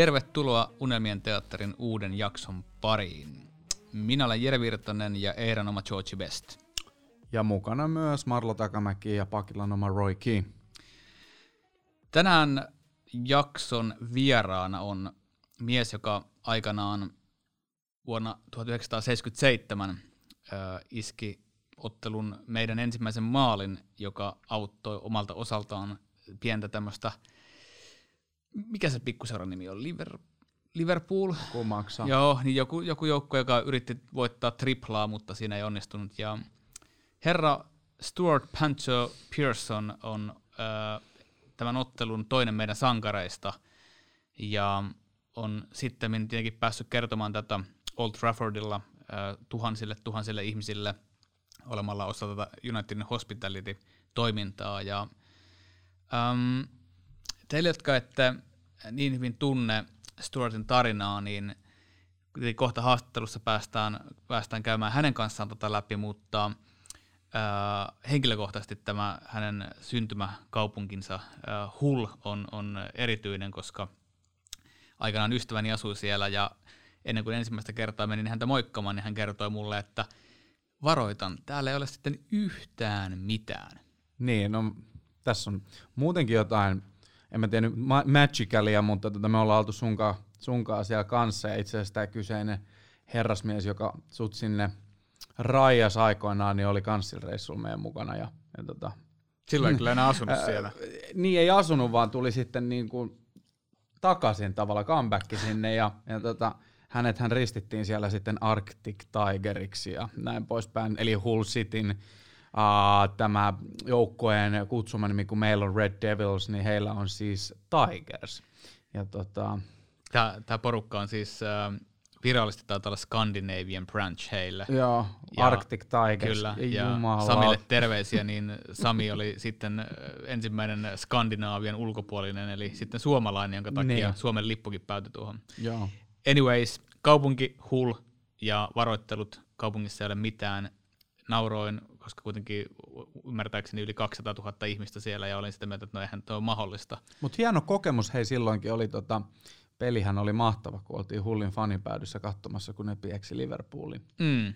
Tervetuloa Unelmien teatterin uuden jakson pariin. Minä olen Jere Virtanen ja Eeran oma George Best. Ja mukana myös Marlo Takamäki ja Pakilan oma Roy Key. Tänään jakson vieraana on mies, joka aikanaan vuonna 1977 äh, iski ottelun meidän ensimmäisen maalin, joka auttoi omalta osaltaan pientä tämmöistä, mikä se pikkuseuran nimi on, Liver, Liverpool? Kumaksa. Joo, niin joku, joku joukko, joka yritti voittaa triplaa, mutta siinä ei onnistunut. Ja herra Stuart Pancho Pearson on äh, tämän ottelun toinen meidän sankareista, ja on sitten tietenkin päässyt kertomaan tätä Old Traffordilla äh, tuhansille tuhansille ihmisille olemalla osa tätä Unitedin hospitality-toimintaa. Ja, ähm, teille, jotka ette niin hyvin tunne Stuartin tarinaa, niin kohta haastattelussa päästään, päästään käymään hänen kanssaan tota läpi, mutta äh, henkilökohtaisesti tämä hänen syntymäkaupunkinsa äh, Hull on, on erityinen, koska aikanaan ystäväni asui siellä ja ennen kuin ensimmäistä kertaa menin häntä moikkamaan, niin hän kertoi mulle, että varoitan, täällä ei ole sitten yhtään mitään. Niin, no tässä on muutenkin jotain, en mä tiedä ma- magicalia, mutta tota, me ollaan oltu sunkaan, sunkaan siellä kanssa ja itse asiassa tämä kyseinen herrasmies, joka sut sinne raijas aikoinaan, niin oli kanssireissulla meidän mukana. Ja, ja tota, Silloin kyllä enää asunut siellä. niin ei asunut, vaan tuli sitten niin kuin takaisin tavalla comeback sinne ja, ja tota, hänet hän ristittiin siellä sitten Arctic Tigeriksi ja näin poispäin, eli Hull Cityn uh, tämä joukkueen kutsuma nimi, kun meillä on Red Devils, niin heillä on siis Tigers. Ja tota, tämä, tämä porukka on siis äh, virallisesti taitaa olla Scandinavian branch heille. Joo, ja, Arctic Tigers. Kyllä, Ei ja jumala. Samille terveisiä, niin Sami oli sitten ensimmäinen Skandinaavian ulkopuolinen, eli sitten suomalainen, jonka takia niin. Suomen lippukin päätyi tuohon. Joo. Anyways, kaupunki Hull ja varoittelut kaupungissa ei ole mitään. Nauroin, koska kuitenkin ymmärtääkseni yli 200 000 ihmistä siellä ja olin sitä mieltä, että no eihän tuo mahdollista. Mutta hieno kokemus hei silloinkin oli tota, pelihän oli mahtava, kun oltiin Hullin fanipäädyssä katsomassa, kun ne pieksi Liverpoolin. Mm.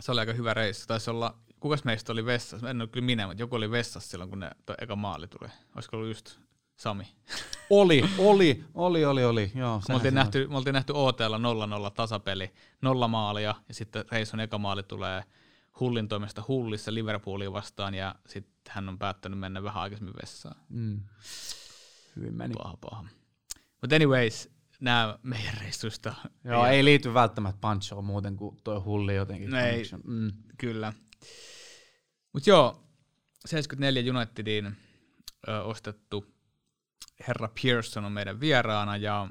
Se oli aika hyvä reissu. Taisi olla, kukas meistä oli vessassa? En ole kyllä minä, mutta joku oli vessassa silloin, kun ne eka maali tuli. Olisiko ollut just Sami? Oli, oli, oli, oli, oli. Joo, me, oltiin nähty, me oltiin nähty OTlla 0-0 tasapeli, nolla maalia, ja sitten reissun eka maali tulee Hullin toimesta Hullissa Liverpooliin vastaan, ja sitten hän on päättänyt mennä vähän aikaisemmin vessaan. Mm. Hyvin meni. Paha, paha. Mutta anyways, nämä meidän reissuista. Joo, ei liity välttämättä Panchoon muuten kuin tuo hulli jotenkin. No ei, mm. kyllä. Mutta joo, 74 Unitedin ö, ostettu herra Pearson on meidän vieraana ja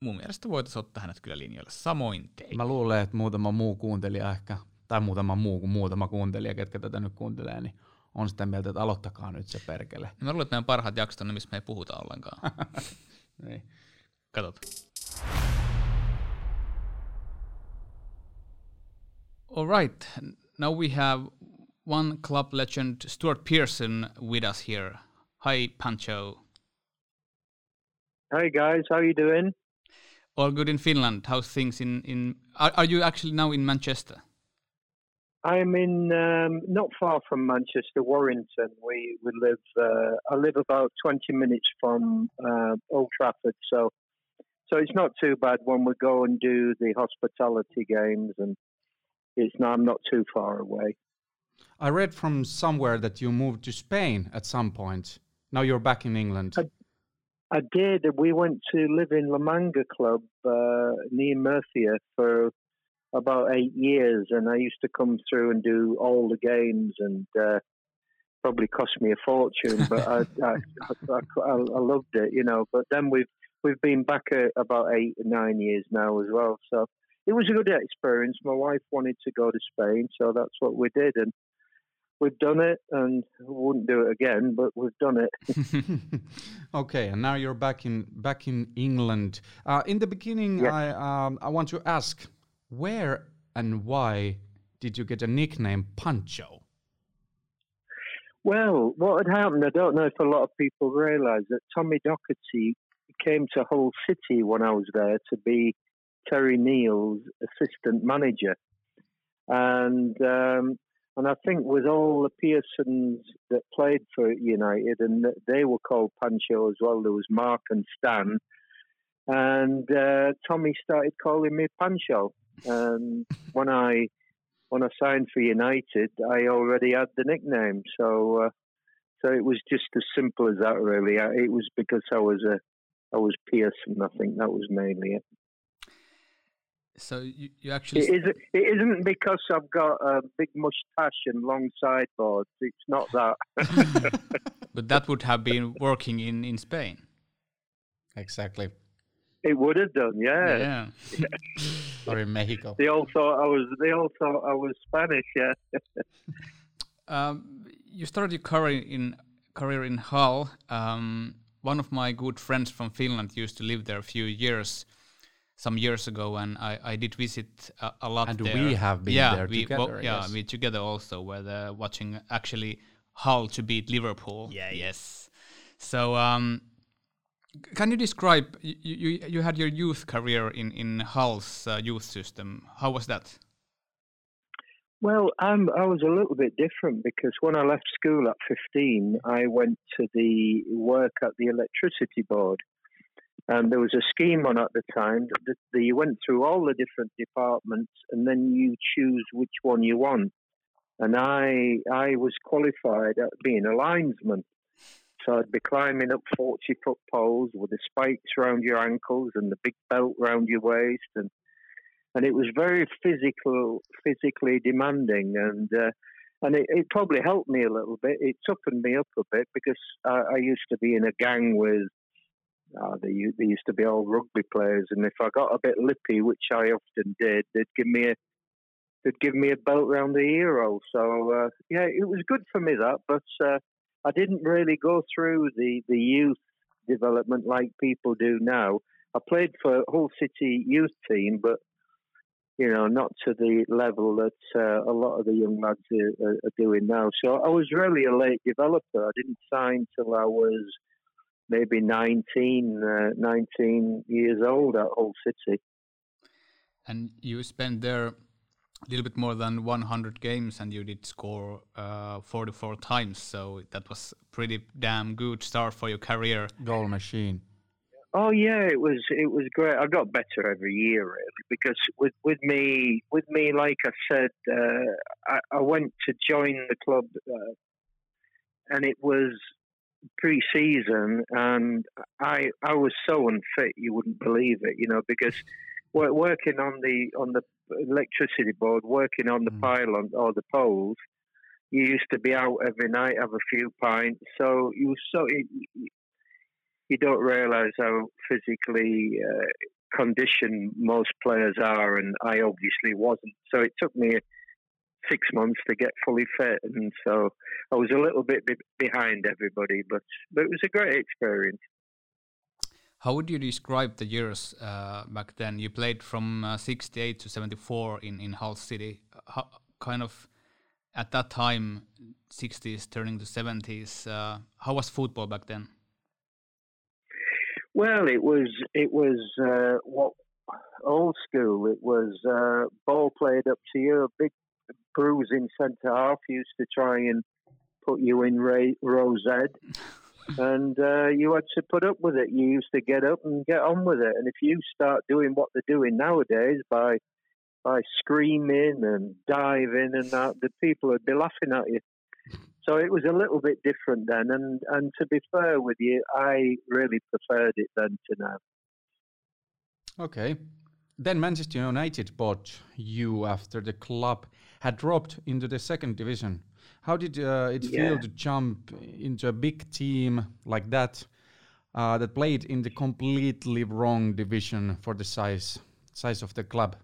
mun mielestä voitaisiin ottaa hänet kyllä linjalle samoin tein. Mä luulen, että muutama muu kuuntelija ehkä, tai muutama muu kuin muutama kuuntelija, ketkä tätä nyt kuuntelee, niin on sitä mieltä, että aloittakaa nyt se perkele. Mä luulen, että meidän parhaat jaksot on ne, missä me ei puhuta ollenkaan. niin. Katsotaan. All right, now we have one club legend, Stuart Pearson, with us here. Hi, Pancho. Hi guys, how are you doing? All good in Finland. How's things in in? Are, are you actually now in Manchester? I'm in um, not far from Manchester, Warrington. We we live. Uh, I live about 20 minutes from uh, Old Trafford, so so it's not too bad when we go and do the hospitality games, and it's not, I'm not too far away. I read from somewhere that you moved to Spain at some point. Now you're back in England. I, I did. We went to live in La Manga Club uh, near Murcia for about eight years, and I used to come through and do all the games, and uh, probably cost me a fortune, but I, I, I, I, loved it, you know. But then we've we've been back about eight or nine years now as well, so it was a good experience. My wife wanted to go to Spain, so that's what we did, and we've done it and wouldn't do it again, but we've done it. okay, and now you're back in back in England. Uh, in the beginning, I um, I want to ask where and why did you get a nickname Pancho? Well, what had happened, I don't know if a lot of people realise that Tommy Docherty came to Hull City when I was there to be Terry Neill's assistant manager. And um, and I think with all the Pearsons that played for United, and they were called Pancho as well. There was Mark and Stan, and uh, Tommy started calling me Pancho. And when I when I signed for United, I already had the nickname. So uh, so it was just as simple as that. Really, it was because I was a I was Pearson. I think that was mainly it. So you, you actually it isn't, it isn't because I've got a big mustache and long sideboards. It's not that. but that would have been working in in Spain. Exactly. It would have done, yeah. Yeah. or in Mexico. They all thought I was. They all thought I was Spanish. Yeah. um, you started your career in career in Hull. Um, one of my good friends from Finland used to live there a few years, some years ago, and I, I did visit a, a lot and there. we have been yeah, there we, together. Well, yeah, we together also were there watching actually Hull to beat Liverpool. Yeah, yes. So, um, can you describe you, you, you had your youth career in in Hull's uh, youth system? How was that? Well, I'm, I was a little bit different because when I left school at 15, I went to the work at the electricity board. And there was a scheme on at the time that, that you went through all the different departments and then you choose which one you want. And I I was qualified at being a linesman. So I'd be climbing up 40 foot poles with the spikes around your ankles and the big belt around your waist. And, and it was very physical, physically demanding. And, uh, and it, it, probably helped me a little bit. It toughened me up a bit because I, I used to be in a gang with, uh, they, they used to be all rugby players. And if I got a bit lippy, which I often did, they'd give me a, they'd give me a belt round the ear hole. So, uh, yeah, it was good for me that, but, uh, I didn't really go through the, the youth development like people do now. I played for Hull City youth team, but you know, not to the level that uh, a lot of the young lads are, are, doing now. So I was really a late developer. I didn't sign till I was maybe 19, uh, 19 years old at Hull City. And you spent there a little bit more than 100 games and you did score uh, 44 times. So that was pretty damn good start for your career. Goal machine. Oh yeah it was it was great. I got better every year really because with with me with me like i said uh, I, I, went to join the club uh, and it was pre-season and i i was so unfit you wouldn't believe it you know because working on the on the electricity board, working on the mm. pylon or the poles, you used to be out every night, have a few pints. So you so you don't realise how physically uh, conditioned most players are, and I obviously wasn't. So it took me six months to get fully fit, and so I was a little bit behind everybody, but but it was a great experience. How would you describe the years uh, back then? You played from uh, 68 to 74 in, in Hull City. How, kind of at that time, 60s turning to 70s, uh, how was football back then? Well, it was it was uh, what old school. It was uh, ball played up to you, a big bruising centre half used to try and put you in row Z. and uh, you had to put up with it. You used to get up and get on with it. And if you start doing what they're doing nowadays by by screaming and diving and that, the people would be laughing at you. So it was a little bit different then. And and to be fair with you, I really preferred it then to now. Okay. Then Manchester United bought you after the club had dropped into the second division. How did uh, it yeah. feel to jump into a big team like that uh, that played in the completely wrong division for the size size of the club?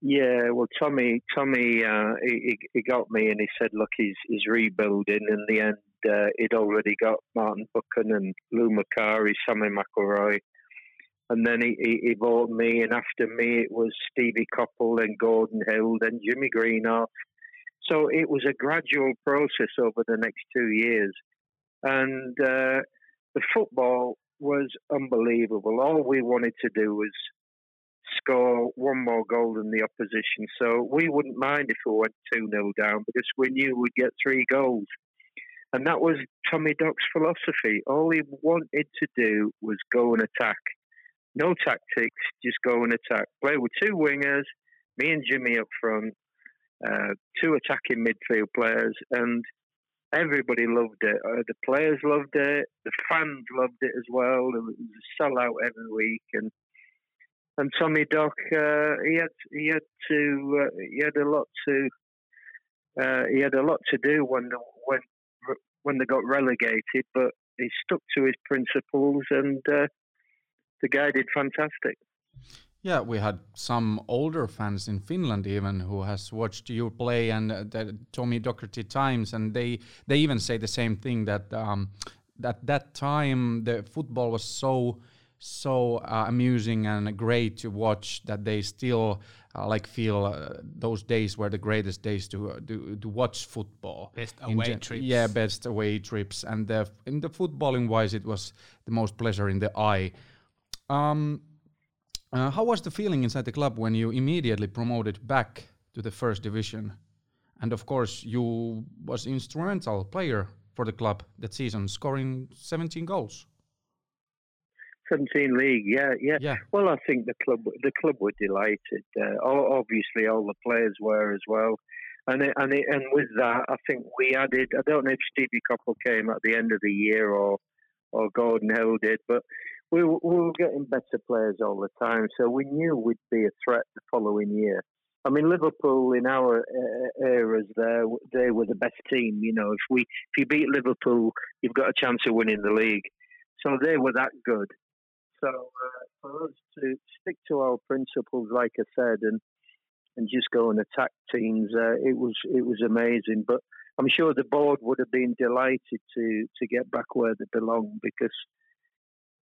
Yeah, well, Tommy, Tommy, uh, he, he got me and he said, "Look, he's he's rebuilding." In the end, uh, he'd already got Martin Buchan and Lou Macari, Sammy McIlroy, and then he, he, he bought me, and after me it was Stevie Coppell, and Gordon Hill, then Jimmy Greenhoff. So it was a gradual process over the next two years, and uh, the football was unbelievable. All we wanted to do was score one more goal than the opposition. So we wouldn't mind if we went 2 0 down because we knew we'd get three goals. And that was Tommy Doc's philosophy. All he wanted to do was go and attack. No tactics, just go and attack. Play with two wingers, me and Jimmy up front, uh, two attacking midfield players, and everybody loved it. Uh, the players loved it, the fans loved it as well. It was a sellout every week, and and Tommy Doc, uh, he had he had to uh, he had a lot to uh, he had a lot to do when when when they got relegated, but he stuck to his principles, and the guy did fantastic. Yeah, we had some older fans in Finland even who has watched you play and uh, the Tommy Docherty times, and they they even say the same thing that um, at that time the football was so so uh, amusing and great to watch that they still uh, like feel uh, those days were the greatest days to uh, to, to watch football. Best away trips. Yeah, best away trips, and the, in the footballing wise, it was the most pleasure in the eye. Um, uh, how was the feeling inside the club when you immediately promoted back to the first division? And of course, you was instrumental player for the club that season, scoring 17 goals. 17 league, yeah, yeah, yeah. Well, I think the club the club were delighted. Uh, obviously, all the players were as well, and it, and it, and with that, I think we added. I don't know if Stevie Coppell came at the end of the year or or Gordon Hill did, but we, we were getting better players all the time, so we knew we'd be a threat the following year. I mean, Liverpool in our uh, eras, there they were the best team. You know, if we if you beat Liverpool, you've got a chance of winning the league. So they were that good. So uh, for us to stick to our principles, like I said, and and just go and attack teams, uh, it was it was amazing. But I'm sure the board would have been delighted to to get back where they belong because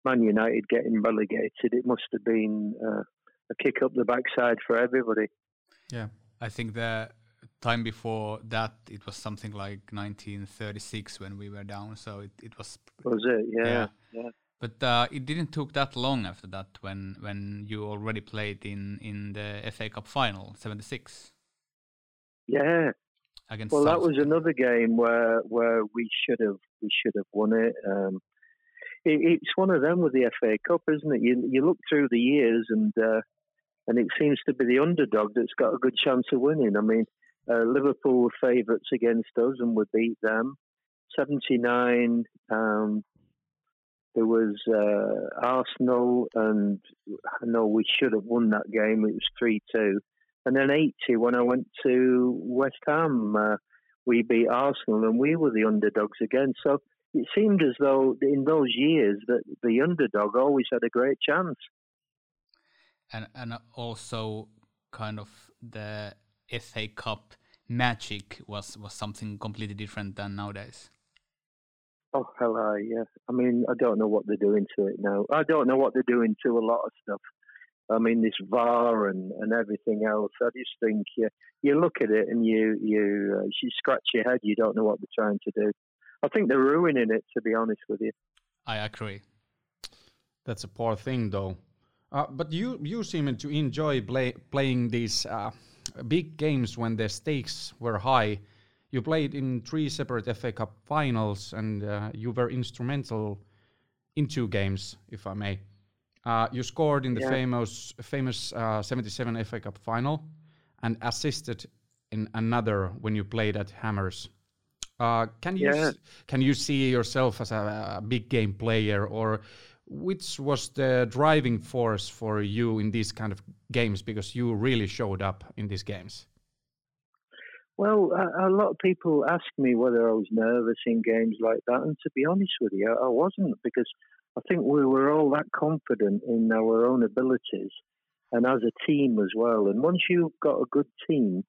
Man United getting relegated, it must have been uh, a kick up the backside for everybody. Yeah, I think the time before that it was something like 1936 when we were down. So it, it was. Was it? Yeah. yeah. yeah. But uh, it didn't took that long after that when when you already played in in the FA Cup final '76. Yeah. Against well, South. that was another game where where we should have we should have won it. Um, it. It's one of them with the FA Cup, isn't it? You you look through the years and uh, and it seems to be the underdog that's got a good chance of winning. I mean, uh, Liverpool were favourites against us and we beat them. 79, um, there was uh, Arsenal, and I know we should have won that game. It was 3 2. And then 80, when I went to West Ham, uh, we beat Arsenal, and we were the underdogs again. So it seemed as though in those years that the underdog always had a great chance. And and also kind of the FA Cup magic was was something completely different than nowadays. Oh, hello, yeah. I mean, I don't know what they're doing to it now. I don't know what they're doing to a lot of stuff. I mean, this VAR and, and everything else. I just think you, you look at it and you you, uh, you scratch your head. You don't know what they're trying to do. I think they're ruining it, to be honest with you. I agree. That's a poor thing, though. Uh, but you you seem to enjoy play, playing these uh, big games when the stakes were high you played in three separate FA Cup finals, and uh, you were instrumental in two games, if I may. Uh, you scored in the yeah. famous famous uh, 77 FA Cup final, and assisted in another when you played at Hammers. Uh, can you yeah. can you see yourself as a, a big game player, or which was the driving force for you in these kind of games? Because you really showed up in these games. Well, a, a, lot of people ask me whether I was nervous in games like that, and to be honest with you, I wasn't because I think we were all that confident in our own abilities and as a team as well. And once you've got a good team,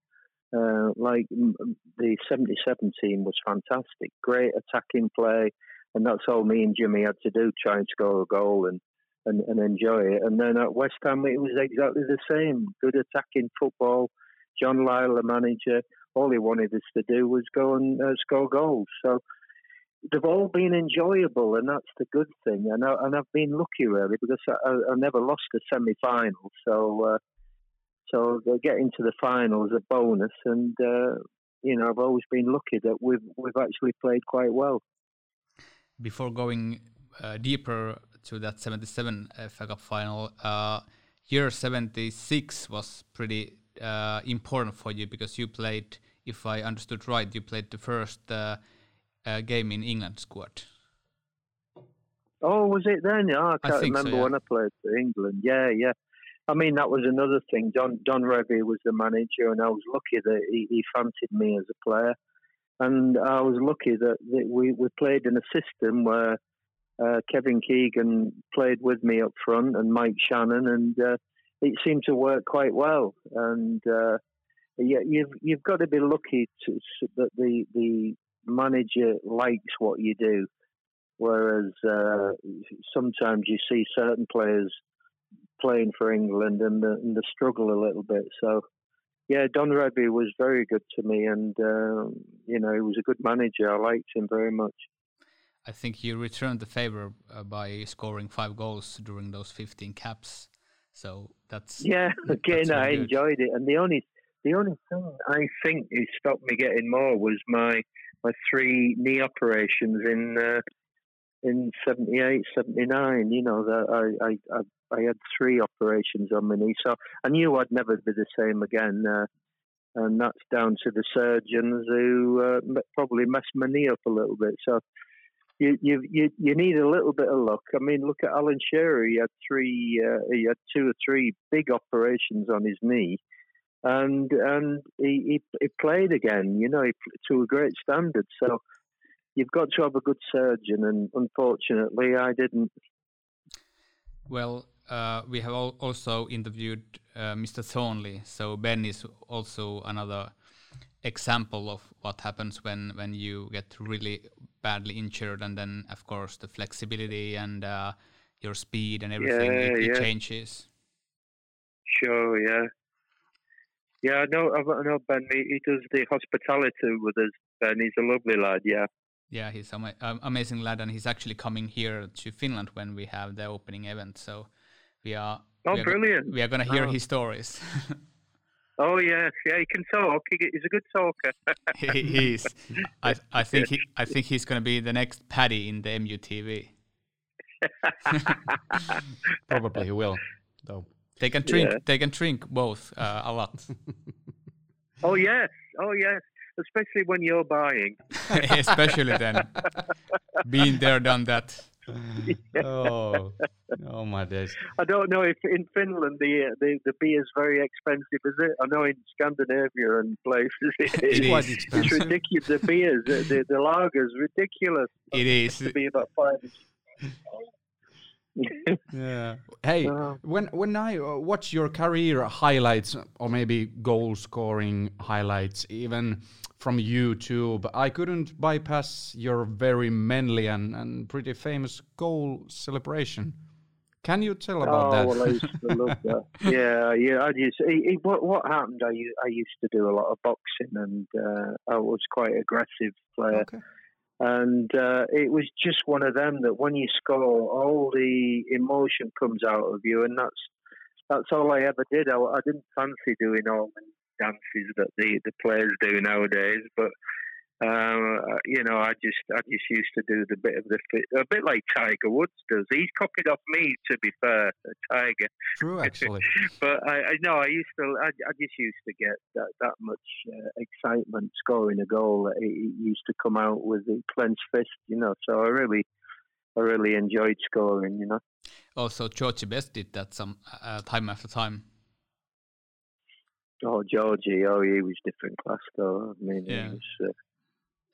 uh, like the 77 team was fantastic, great attacking play, and that's all me and Jimmy had to do, try and score a goal. And and, and enjoy it. And then at West Ham, it was exactly the same. Good attacking football. John Lyall, the manager, all he wanted us to do was go and uh, score goals. So they've all been enjoyable, and that's the good thing. And, I, and I've been lucky really because I, I never lost a semi-final. So uh, so getting to the final is a bonus, and uh, you know I've always been lucky that we've we've actually played quite well. Before going uh, deeper to that 77 FA Cup final, uh, year 76 was pretty uh, important for you because you played, if I understood right, you played the first uh, uh, game in England squad. Oh, was it then? Yeah, I can't I remember so, yeah. when I played for England. Yeah, yeah. I mean, that was another thing. Don Don Revie was the manager, and I was lucky that he, he fancied me as a player. And I was lucky that, that we, we played in a system where uh, Kevin Keegan played with me up front and Mike Channon, and uh, it seemed to work quite well. And uh, yeah, you've you've got to be lucky to, that the the manager likes what you do, whereas uh, sometimes you see certain players playing for England and the, and the struggle a little bit. So yeah, Don Revie was very good to me, and uh, you know he was a good manager. I liked him very much. I think you returned the favor uh, by scoring five goals during those 15 caps. So that's yeah. Again, that's I enjoyed it, and the only the only thing I think it stopped me getting more was my my three knee operations in uh, in 78, 79. You know that I, I I had three operations on my knee, so I knew I'd never be the same again. Uh, and that's down to the surgeons who uh, probably messed my knee up a little bit. So you, you you you need a little bit of luck. I mean, look at Alan Shearer. He had three, uh, he had two or three big operations on his knee, and and he, he, he played again. You know, he, to a great standard. So you've got to have a good surgeon, and unfortunately, I didn't. Well, we have also interviewed uh, Mr. Thornley. So Ben is also another example of what happens when when you get really badly injured, and then of course the flexibility and uh, your speed and everything yeah, it, it yeah. changes. Sure, yeah, yeah. I know. I know Ben. He, he does the hospitality with us. Ben, he's a lovely lad. Yeah. Yeah, he's an ama- amazing lad, and he's actually coming here to Finland when we have the opening event. So we are. Oh, we are brilliant! we are going to hear oh. his stories. oh yes, yeah, he can talk. He, he's a good talker. he, he is. I, I think he, I think he's going to be the next Paddy in the MUTV. Probably he will, though. They can drink. Yeah. They can drink both uh, a lot. oh yes. Oh yes especially when you're buying. especially then, being there, done that. oh, oh my days! I don't know if in Finland the the, the beer is very expensive, is it? I know in Scandinavia and places it, it is. Quite expensive. It's ridiculous. The beers, the, the, the lager is ridiculous. It is. To be about five. yeah. Hey, uh, when when I uh, watch your career highlights or maybe goal scoring highlights, even from YouTube, I couldn't bypass your very manly and, and pretty famous goal celebration. Can you tell about oh, that? well, I used to love that. yeah, yeah. I used. It, it, what, what happened? I, I used to do a lot of boxing, and uh, I was quite aggressive player. Okay. And uh, it was just one of them that when you score, all the emotion comes out of you, and that's that's all I ever did. I, I didn't fancy doing all dances that the, the players do nowadays. But um, you know, I just I just used to do the bit of the a bit like Tiger Woods does. He's copied off me, to be fair, Tiger. True, actually. but I, I know I used to I, I just used to get that that much uh, excitement scoring a goal. It, it used to come out with a clenched fist, you know. So I really I really enjoyed scoring, you know. Also, Georgie Best did that some uh, time after time. Oh, Georgie, oh, he was different class though. I mean, yeah. he was uh,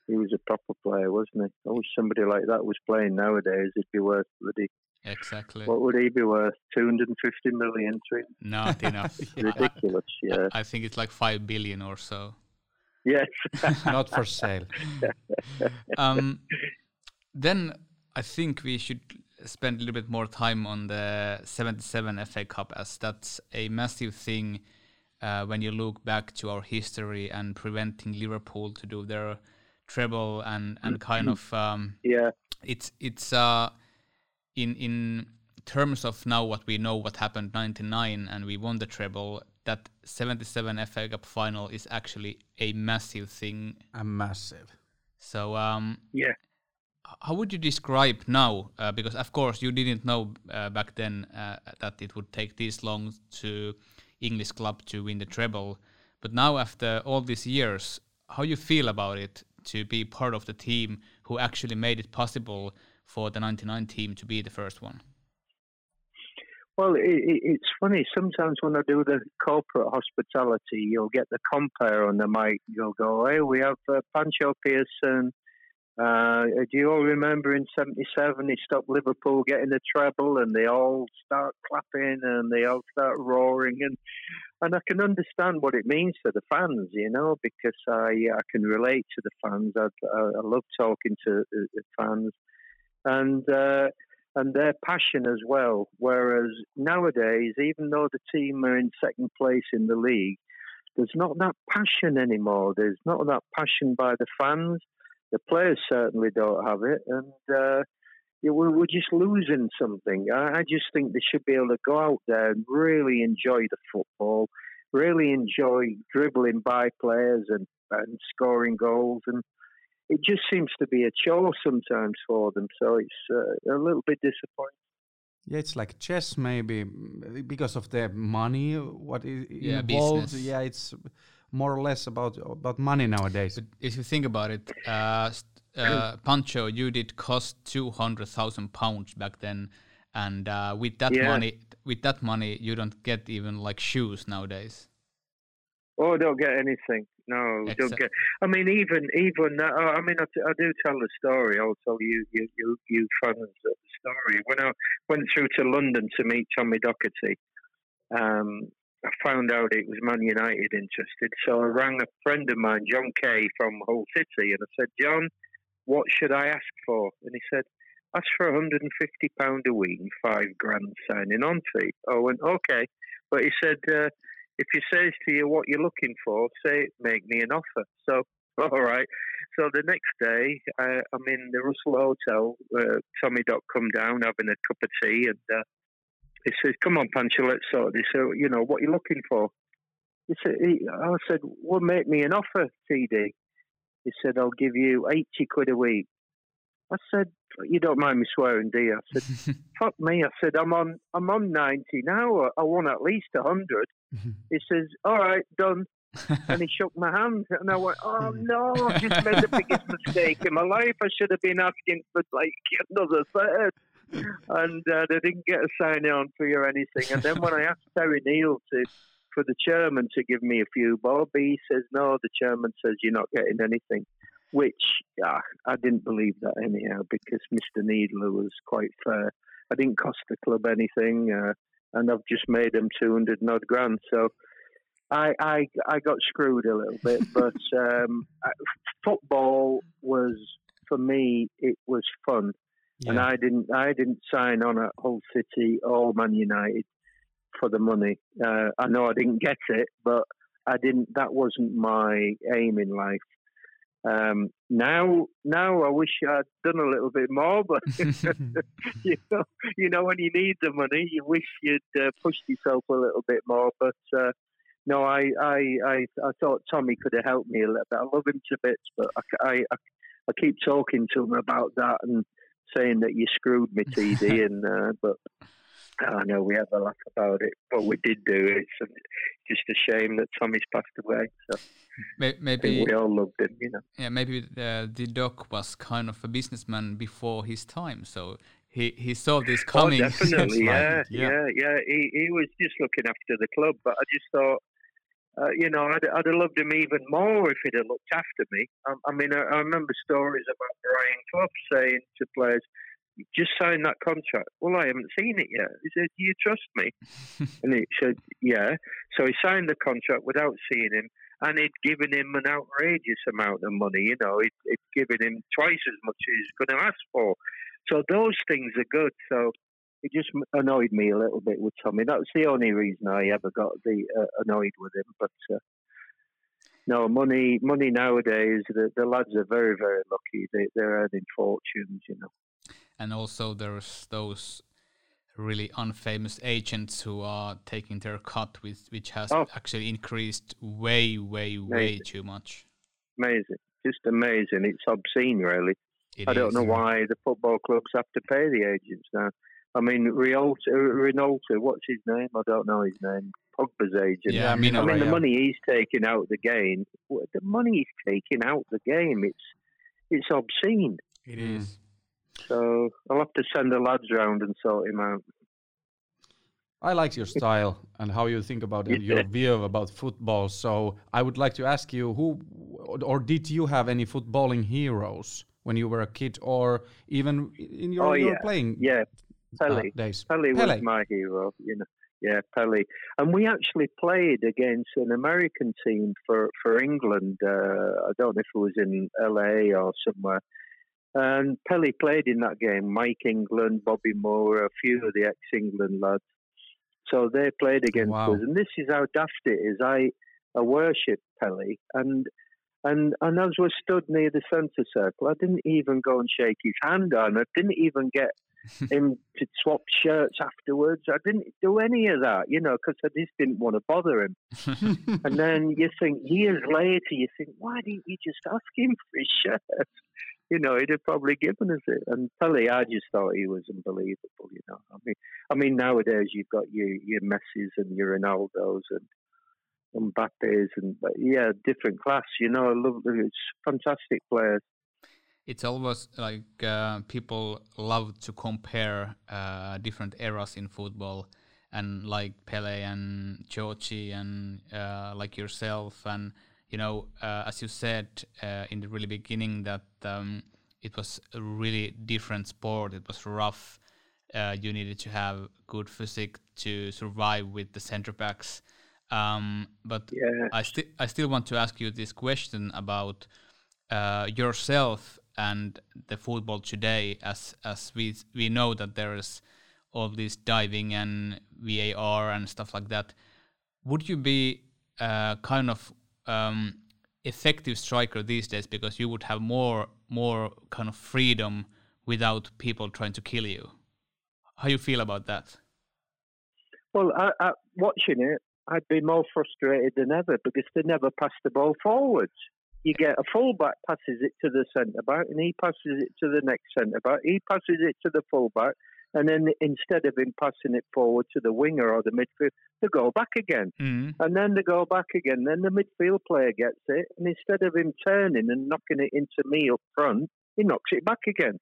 he was a proper player, wasn't he? I wish somebody like that was playing nowadays. It'd be worth bloody. Exactly. What would he be worth? Two hundred and fifty million. Not enough. Ridiculous. yeah. I think it's like five billion or so. Yes. Not for sale. um, then I think we should spend a little bit more time on the 77 FA Cup as that's a massive thing uh, when you look back to our history and preventing Liverpool to do their treble and and kind of um, yeah. it's it's uh in in terms of now what we know what happened 99 and we won the treble that 77 FA Cup final is actually a massive thing. A massive. So um yeah. how would you describe now uh, because of course you didn't know uh, back then uh, that it would take this long to english club to win the treble but now after all these years how you feel about it to be part of the team who actually made it possible for the 99 team to be the first one? Well, it, it's funny. Sometimes when I do the corporate hospitality, you'll get the compare on the mic. You'll go, hey, we have uh, Pancho Pearson. Uh, do you all remember in 77 he stopped Liverpool getting the treble and they all start clapping and they all start roaring and and I can understand what it means for the fans, you know, because I I can relate to the fans. I, I, I love talking to the fans, and uh, and their passion as well. Whereas nowadays, even though the team are in second place in the league, there's not that passion anymore. There's not that passion by the fans. The players certainly don't have it, and uh, yeah, we're, we're just losing something. I, I just think they should be able to go out there and really enjoy the football, really enjoy dribbling by players and, and scoring goals. And it just seems to be a chore sometimes for them. So it's uh, a little bit disappointing. Yeah, it's like chess, maybe because of the money. What is yeah, involved? Business. Yeah, it's more or less about about money nowadays. But if you think about it, uh, uh, Pancho, you did cost two hundred thousand pounds back then, and uh, with that Yeah. money, with that money, you don't get even like shoes nowadays. Oh, don't get anything. No, Except- don't get. I mean, even even. Uh, I mean, I, t- I do tell the story. I'll tell you, you, you, you fans the story. When I went through to London to meet Tommy Docherty, um, I found out it was Man United interested. So I rang a friend of mine, John Kaye from Hull City, and I said, John, what should I ask for? And he said, ask for 150 pound a week and five grand signing on fee. I went, okay, but he said. Uh, if he says to you what you're looking for, say, make me an offer. So, all right. So the next day, uh, I'm in the Russell Hotel. Uh, Tommy Doc come down having a cup of tea, and uh, he says, "Come on, Pancho, let's sort this out. You know what you're looking for." He said, he, "I said, well, make me an offer, TD." He said, "I'll give you eighty quid a week." I said, "You don't mind me swearing, do you?" I said, "Fuck me!" I said, "I'm on, I'm on ninety now. I want at least a hundred. He says, "All right, done." and he shook my hand, and I went, "Oh no, I've just made the biggest mistake in my life. I should have been asking for like another third. And uh, they didn't get a sign on fee or anything. And then when I asked Terry Neill to for the chairman to give me a few bob, he says, "No." The chairman says, "You're not getting anything." Which I didn't believe that anyhow because Mr. Needler was quite fair. I didn't cost the club anything, uh, and I've just made them two hundred odd grand. So I, I I got screwed a little bit, but um, football was for me it was fun, and I didn't I didn't sign on at Hull City or Man United for the money. Uh, I know I didn't get it, but I didn't. That wasn't my aim in life. Um, now, now I wish I'd done a little bit more, but you know, you know, when you need the money, you wish you'd uh, pushed yourself a little bit more. But uh, no, I, I, I, I thought Tommy could have helped me a little bit. I love him to bits, but I, I, I, I keep talking to him about that and saying that you screwed me, TD. and uh, but I know we have a laugh about it, but we did do it. It's just a shame that Tommy's passed away. So May- I think Maybe we all loved him, you know. yeah, maybe uh, the doc was kind of a businessman before his time, so he he saw this coming. Oh, definitely, yeah, yeah. yeah, yeah. He, he was just looking after the club, but I just thought, uh, you know, I'd, I'd have loved him even more if he'd have looked after me. I, I mean, I, I remember stories about Brian Clough saying to players, just sign that contract. Well, I haven't seen it yet. He said, Do you trust me? and he said, Yeah. So he signed the contract without seeing him, and he'd given him an outrageous amount of money. You know, he'd, he'd given him twice as much as he's going to ask for. So those things are good. So it just annoyed me a little bit with Tommy. That's the only reason I ever got the uh, annoyed with him. But uh, no, money, money nowadays, the, the lads are very, very lucky. They, they're earning fortunes, you know. And also, there's those really unfamous agents who are taking their cut, with which has oh. actually increased way, way, amazing. way too much. Amazing, just amazing. It's obscene, really. It I don't know why the football clubs have to pay the agents now. I mean, Rialto, what's his name? I don't know his name. Pogba's agent. Yeah, I mean, I mean the money he's taking out of the game, the money he's taking out the game, it's it's obscene. It is. Hmm. So I'll have to send the lads round and sort him out. I like your style and how you think about it, your view about football. So I would like to ask you, who or did you have any footballing heroes when you were a kid, or even in your, oh, your yeah. playing yeah. Pele. Uh, days? Was my hero. You know, yeah, Pele. And we actually played against an American team for for England. Uh, I don't know if it was in LA or somewhere. And Pele played in that game. Mike England, Bobby Moore, a few of the ex-England lads. So they played against wow. us, and this is how daft it is. I, I worship Pele, and and and as we stood near the centre circle, I didn't even go and shake his hand on. I didn't even get him to swap shirts afterwards. I didn't do any of that, you know, because I just didn't want to bother him. and then you think years later, you think, why didn't you just ask him for his shirt? You know, he'd have probably given us it. And Pele, I just thought he was unbelievable. You know, I mean, I mean, nowadays you've got your your Messi's and your Ronaldos and Mbappe's and yeah, different class. You know, I love it's fantastic players it's always like uh, people love to compare uh, different eras in football and like Pele and Georgie and uh, like yourself and you know uh, as you said uh, in the really beginning that um, it was a really different sport. It was rough. Uh, you needed to have good physique to survive with the center backs. Um, but yeah. I still I still want to ask you this question about yourself and the football today, as as we we know that there is all this diving and VAR and stuff like that. Would you be uh, kind of um, effective striker these days because you would have more more kind of freedom without people trying to kill you? How you feel about that? Well, I, I, watching it, I'd be more frustrated than ever because they never pass the ball forwards you get a fullback passes it to the centre back, and he passes it to the next centre back. He passes it to the fullback, and then instead of him passing it forward to the winger or the midfield, they go back again, mm. and then they go back again. Then the midfield player gets it, and instead of him turning and knocking it into me up front, he knocks it back again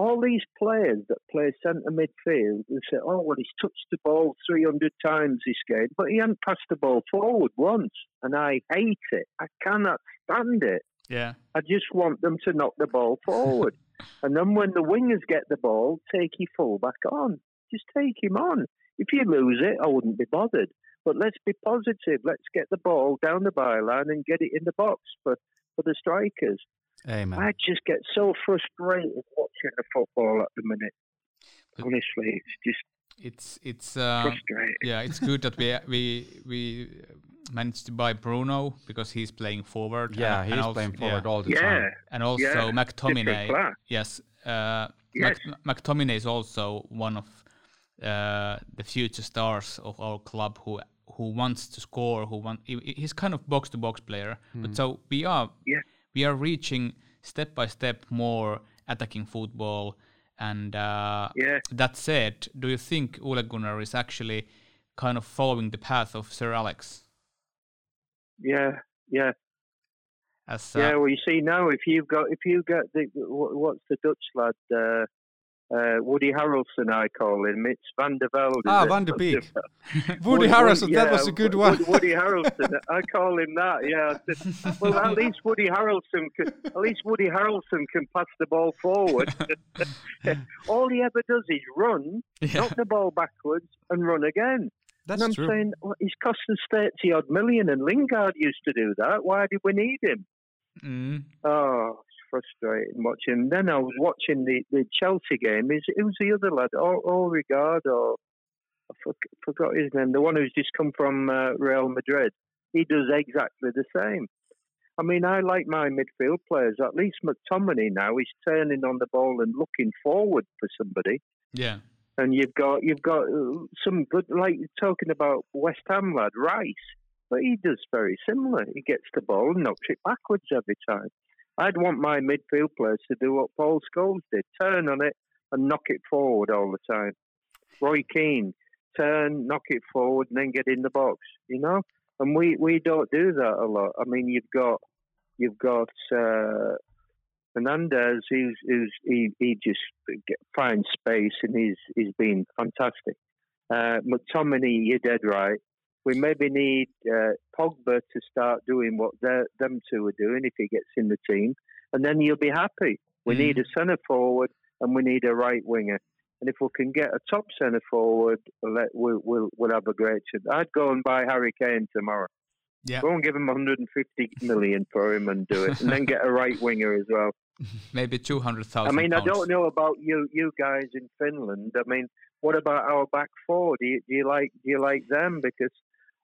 all these players that play centre midfield they say, oh, well, he's touched the ball 300 times this game, but he hasn't passed the ball forward once. And I hate it. I cannot stand it. Yeah. I just want them to knock the ball forward. and then when the wingers get the ball, take your fullback on. Just take him on. If you lose it, I wouldn't be bothered. But let's be positive. Let's get the ball down the byline and get it in the box for, for the strikers. Amen. I just get so frustrated watching the football at the minute. But Honestly, it's just it's it's uh, frustrating. Yeah, it's good that we we we managed to buy Bruno because he's playing forward. Yeah, and, he's and also, playing forward yeah. all the yeah. time. And also yeah. McTominay. Yes, uh, yes. Mac, McTominay is also one of uh, the future stars of our club who who wants to score. Who want he's kind of box to box player. Mm. But hmm. so we are. Yeah we are reaching step by step more attacking football. And uh, yeah. that said, do you think Ole Gunnar is actually kind of following the path of Sir Alex? Yeah, yeah. As, uh, yeah, well, you see now, if you've got if you get the what's the Dutch lad, uh, uh, Woody Harrelson, I call him. It's Van der Velde. Ah, Van der Beek. Woody Harrelson, yeah, that was a good one. Woody Harrelson, I call him that. Yeah. Well, at least Woody Harrelson, can, at least Woody Harrelson can pass the ball forward. All he ever does is run, yeah. knock the ball backwards, and run again. That's and I'm true. saying well, he's costing thirty odd million, and Lingard used to do that. Why did we need him? Mm. Oh, frustrating watching. Then I was watching the, the Chelsea game. Is it was the other lad, Odegaard, or I forgot his name, the one who's just come from uh, Real Madrid. He does exactly the same. I mean, I like my midfield players. At least McTominay now is turning on the ball and looking forward for somebody. Yeah. And you've got you've got uh, some good, like talking about West Ham lad Rice, but he does very similar. He gets the ball and knocks it backwards every time. I'd want my midfield players to do what Paul Scholes did: turn on it and knock it forward all the time. Roy Keane, turn, knock it forward, and then get in the box. You know, and we we don't do that a lot. I mean, you've got you've got uh, Fernandez, who's, who's he, he just finds space and he's he's been fantastic. Uh, McTominay, you're dead right. We maybe need uh, Pogba to start doing what them two are doing if he gets in the team, and then you'll be happy. We mm. need a centre forward and we need a right winger. And if we can get a top centre forward, we'll, we'll, we'll have a great chance. I'd go and buy Harry Kane tomorrow. Yeah. Go and give him 150 million for him and do it, and then get a right winger as well. Maybe 200,000. I mean, pounds. I don't know about you, you guys in Finland. I mean, what about our back four? Do you, do you like do you like them? Because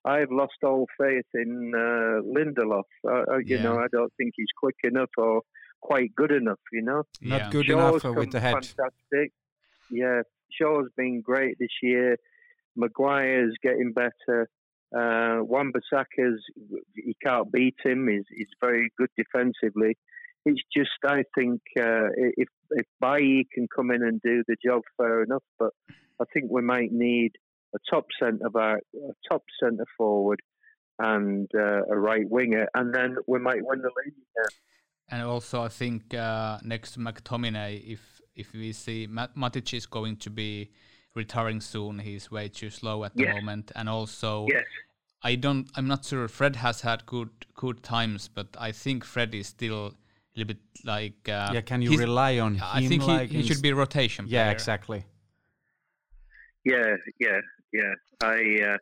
I've lost all faith in uh, Lindelof. Uh, you yeah. know, I don't think he's quick enough or quite good enough. You know, not yeah. good Shaw's enough with the head. Fantastic. Yeah, Shaw's been great this year. Maguire's getting better. Uh, Wan-Bissaka's you can't beat him. He's, he's very good defensively. It's just I think uh, if if Bailly can come in and do the job, fair enough. But I think we might need a top centre back, a top centre forward, and uh, a right winger, and then we might win the league again. And also, I think uh, next to McTominay, if if we see Matic is going to be retiring soon. He's way too slow at the yes. moment, and also yes. I don't. I'm not sure. Fred has had good good times, but I think Fred is still a little bit like. Uh, yeah, can you rely on him? I think like he, he should be rotation. Yeah, player. exactly. Yeah, yeah, yeah. I uh,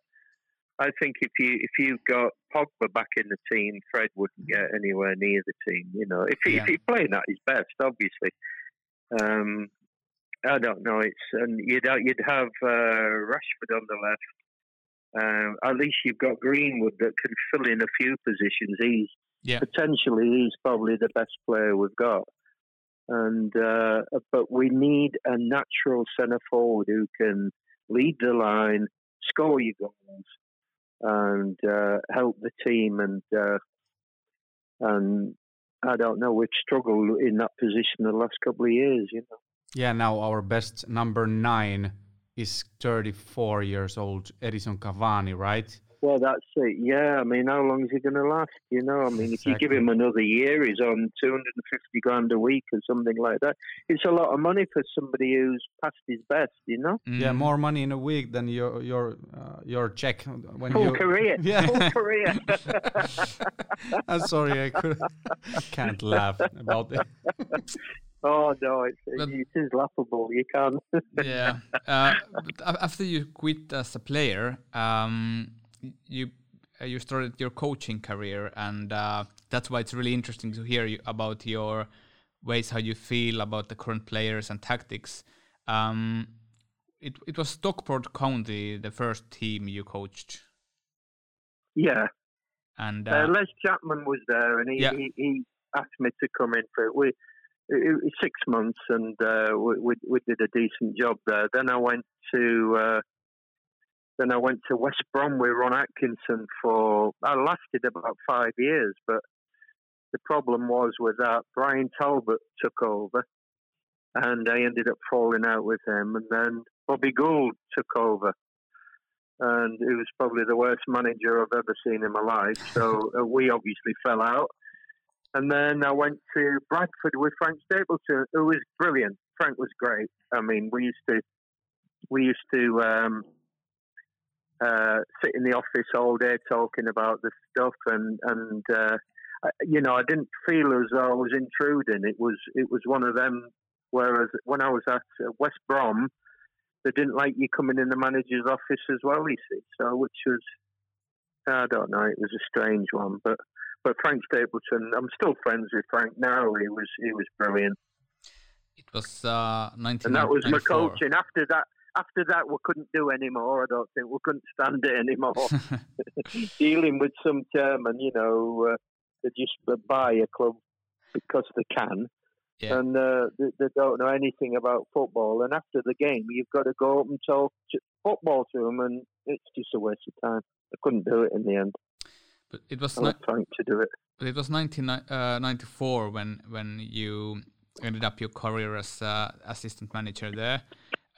I think if you if you got Pogba back in the team, Fred wouldn't get anywhere near the team. You know, if he, yeah. if he's playing at his best, obviously. Um, I don't know. It's and you'd you'd have uh, Rashford on the left. Um, at least you've got Greenwood that can fill in a few positions. He's yeah. potentially he's probably the best player we've got. And uh, but we need a natural centre forward who can lead the line, score your goals, and uh, help the team. And uh, and I don't know, we've struggled in that position the last couple of years. You know. Yeah, now our best number nine is 34 years old, Edinson Cavani, right? Well, that's it. Yeah, I mean, how long is he going to last? You know, I mean, exactly. if you give him another year, he's on 250 grand a week or something like that. It's a lot of money for somebody who's past his best, you know. Mm. Yeah, more money in a week than your your uh, your check when full you career. Yeah, full career. I'm sorry, I could, can't laugh about it. Oh no, it's, but, it is laughable. You can't. yeah. Uh, after you quit as a player, um, you uh, you started your coaching career, and uh, that's why it's really interesting to hear you about your ways how you feel about the current players and tactics. Um, it it was Stockport County, the first team you coached. Yeah. And uh, uh Les Chapman was there, and he, yeah. he, he asked me to come in for it. We it, was six months, and uh, we, we did a decent job there. Then I went to uh, then I went to West Brom with Ron Atkinson for I lasted about five years, but the problem was with that Brian Talbot took over, and I ended up falling out with him, and then Bobby Gould took over. And he was probably the worst manager I've ever seen in my life. So uh, we obviously fell out. And then I went to Bradford with Frank Stapleton, who was brilliant. Frank was great. I mean, we used to we used to um, uh, sit in the office all day talking about the stuff, and and uh, you know, I didn't feel as though I was intruding. It was it was one of them. Whereas when I was at uh, West Brom, they didn't like you coming in the manager's office as well. You see, so which was I don't know. It was a strange one, but but Frank Stapleton, I'm still friends with Frank now. He was he was brilliant. It was uh, 1994. And that was my coaching. After that, after that, we couldn't do anymore. I don't think we couldn't stand it anymore. Dealing with some chairman, you know, uh, they just buy a club because they can, yeah. and uh, they, they, don't know anything about football. And after the game, you've got to go up and talk to football to them, and it's just a waste of time. I couldn't do it in the end. But it was not trying to do it. But it was 1994 uh, when when you ended up your career as uh, assistant manager there.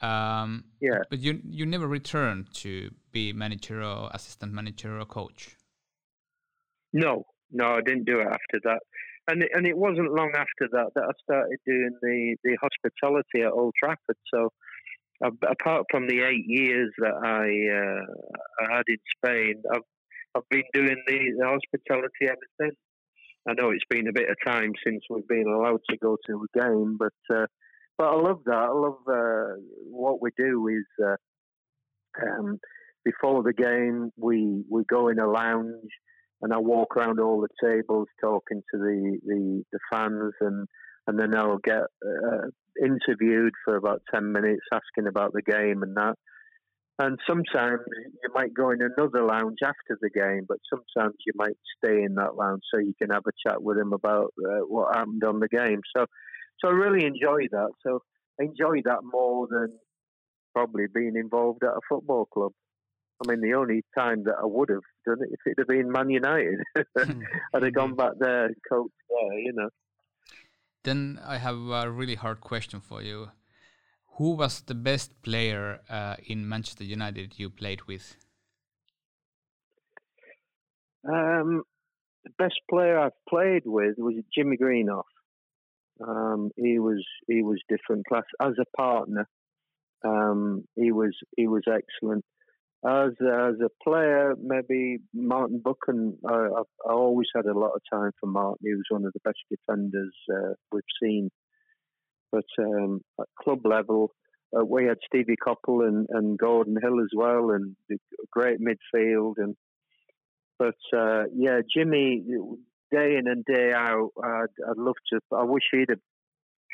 Um, yeah. But you you never returned to be manager or assistant manager or coach. No, no, I didn't do it after that, and it, and it wasn't long after that that I started doing the the hospitality at Old Trafford. So. apart from the eight years that I, uh, I had in Spain, I've I've been doing the, the hospitality ever since. I know it's been a bit of time since we've been allowed to go to a game, but uh, but I love that. I love uh, what we do is uh, um, before the game we we go in a lounge and I walk around all the tables talking to the, the, the fans and and then I'll get uh, interviewed for about ten minutes asking about the game and that. And sometimes you might go in another lounge after the game, but sometimes you might stay in that lounge so you can have a chat with them about uh, what happened on the game. So, so I really enjoy that. So I enjoy that more than probably being involved at a football club. I mean, the only time that I would have done it if it had been Man United, I'd have gone back there and coached there, you know. Then I have a really hard question for you who was the best player uh, in Manchester United you played with? Um, the best player I've played with was Jimmy Greenhoff. Um, he was he was different class as a partner. Um, he was he was excellent as as a player. Maybe Martin Buchan. I, I, always had a lot of time for Martin. He was one of the best defenders uh, we've seen but um, at club level, uh, we had Stevie Coppell and, and Gordon Hill as well, and great midfield. And but uh, yeah, Jimmy, day in and day out, I'd, I'd love to. I wish he'd have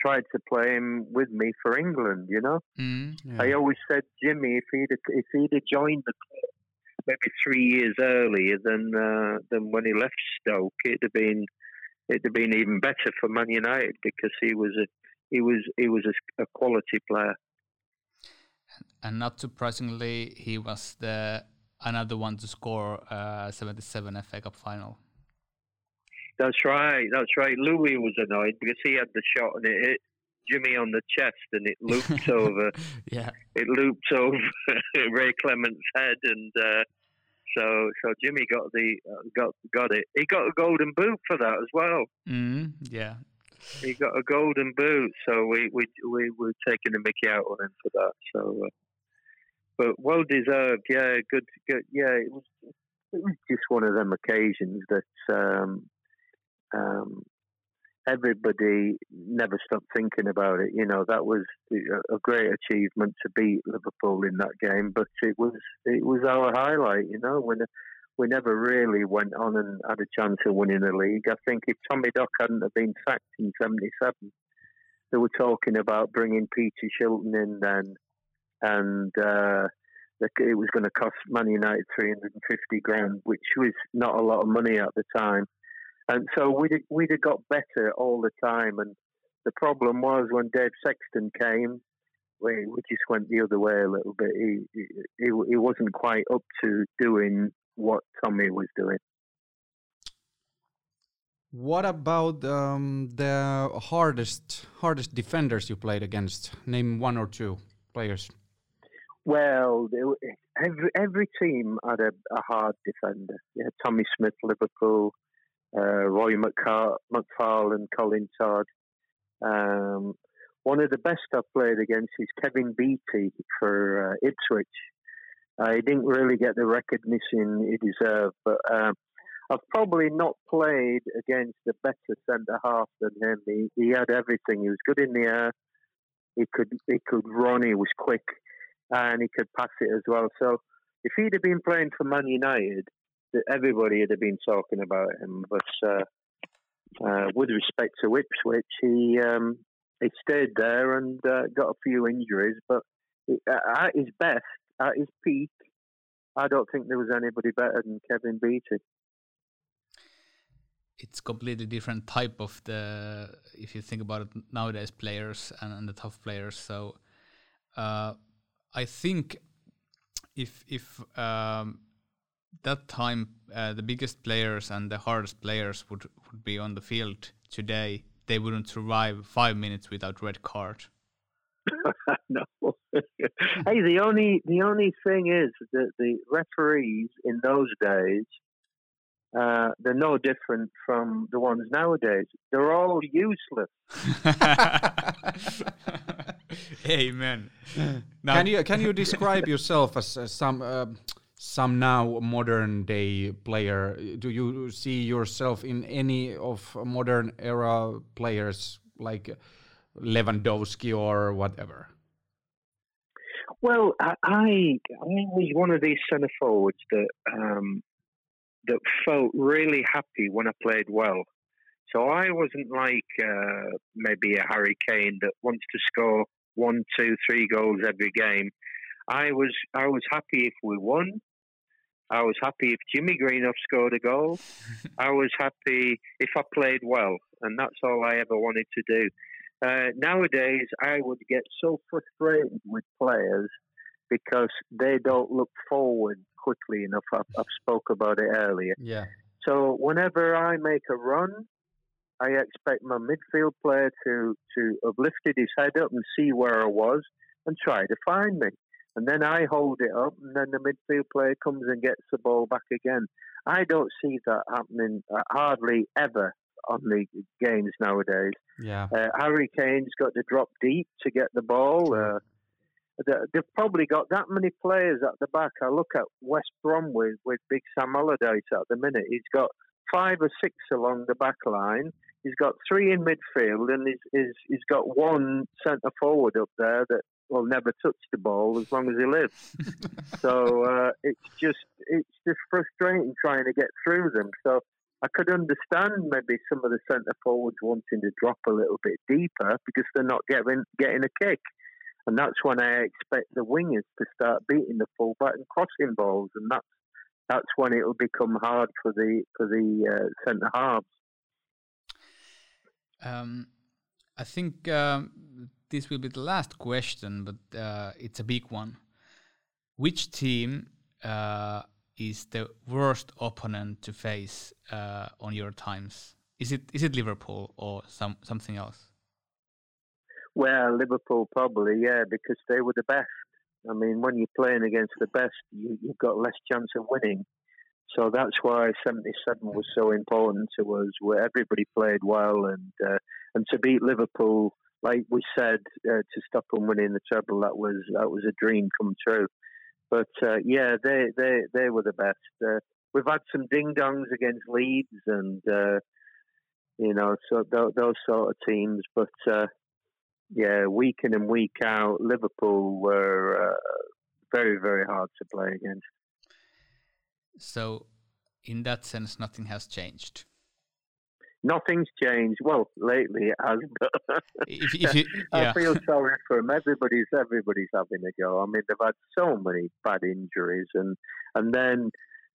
tried to play him with me for England. You know, mm, yeah. I always said Jimmy, if he'd have, if he'd have joined the club maybe three years earlier than uh, than when he left Stoke, it'd have been it'd have been even better for Man United because he was a he was he was a, a quality player. And not surprisingly, he was the another one to score uh, 77 FA Cup final. That's right. That's right. Louis was annoyed because he had the shot and it hit Jimmy on the chest and it looped over. Yeah. It looped over Ray Clemence's head and uh, so so Jimmy got the uh, got got it. He got a golden boot for that as well. Mm, yeah, he got a golden boot, so we we we were taking the Mickey out on him for that. So, uh, but well deserved. Yeah, good, good. Yeah, it was, it was just one of them occasions that um, um, everybody never stopped thinking about it. You know, that was a great achievement to beat Liverpool in that game, but it was it was our highlight. You know, when we never really went on and had a chance of winning the league. I think if Tommy Doc hadn't have been sacked in '77, they were talking about bringing Peter Shilton in then, and uh, it was going to cost Man United 350 grand, which was not a lot of money at the time. And so we'd we'd have got better all the time. And the problem was when Dave Sexton came, we, we just went the other way a little bit. He, he he wasn't quite up to doing what Tommy was doing. What about um, the hardest hardest defenders you played against? Name one or two players. Well, every every team had a, a hard defender. Yeah, Tommy Smith, Liverpool, Roy McCart, McFarland, Colin Todd. Um, one of the best I've played against is Kevin Beattie for uh, Ipswich. Uh, he didn't really get the recognition he deserved, but um, I've probably not played against a better centre half than him. He, he had everything. He was good in the air. He could he could run. He was quick, and he could pass it as well. So if he'd have been playing for Man United, everybody had been talking about him, but uh, uh, with respect to Ipswich, he um, he stayed there and uh, got a few injuries, but at his best, at his peak, I don't think there was anybody better than Kevin Beattie. It's completely different type of the if you think about it nowadays players and, and the tough players. So uh, I think if if um, that time uh, the biggest players and the hardest players would, would be on the field today, they wouldn't survive five minutes without red card. no. hey, the only the only thing is that the referees in those days uh, they're no different from the ones nowadays. They're all useless. Amen. Now, can you can you describe yourself as uh, some uh, some now modern day player? Do you see yourself in any of modern era players like Lewandowski or whatever? Well, I I was one of these centre forwards that um, that felt really happy when I played well. So I wasn't like uh, maybe a Harry Kane that wants to score one, two, three goals every game. I was I was happy if we won. I was happy if Jimmy Greenhoff scored a goal. I was happy if I played well, and that's all I ever wanted to do. Uh, nowadays, I would get so frustrated with players because they don't look forward quickly enough. I've, I've spoke about it earlier. Yeah. So whenever I make a run, I expect my midfield player to to have lifted his head up and see where I was and try to find me. And then I hold it up, and then the midfield player comes and gets the ball back again. I don't see that happening uh, hardly ever on the games nowadays. Yeah. Uh, Harry Kane's got to drop deep to get the ball. Uh, they've probably got that many players at the back. I look at West Brom with, with Big Sam Allardyce at the minute. He's got five or six along the back line. He's got three in midfield, and he's, he's, he's got one centre forward up there that will never touch the ball as long as he lives. so uh, it's just it's just frustrating trying to get through them. So I could understand maybe some of the centre forwards wanting to drop a little bit deeper because they're not getting getting a kick. And that's when I expect the wingers to start beating the fullback and crossing balls, and that's that's when it will become hard for the for the uh, centre halves. Um, I think um, this will be the last question, but uh, it's a big one. Which team uh, is the worst opponent to face uh, on your times? Is it is it Liverpool or some something else? Well, Liverpool probably, yeah, because they were the best. I mean, when you're playing against the best, you, have got less chance of winning. So that's why 77 was so important to us, where everybody played well, and uh, and to beat Liverpool, like we said, uh, to stop them winning the treble, that was that was a dream come true. But uh, yeah, they they they were the best. Uh, we've had some ding dongs against Leeds, and uh, you know, so th- those sort of teams, but uh, yeah, week in and week out, Liverpool were uh, very, very hard to play against. So, in that sense, nothing has changed. Nothing's changed. Well, lately it has, but if, if you, yeah. I feel sorry for them. Everybody's everybody's having a go. I mean, they've had so many bad injuries, and and then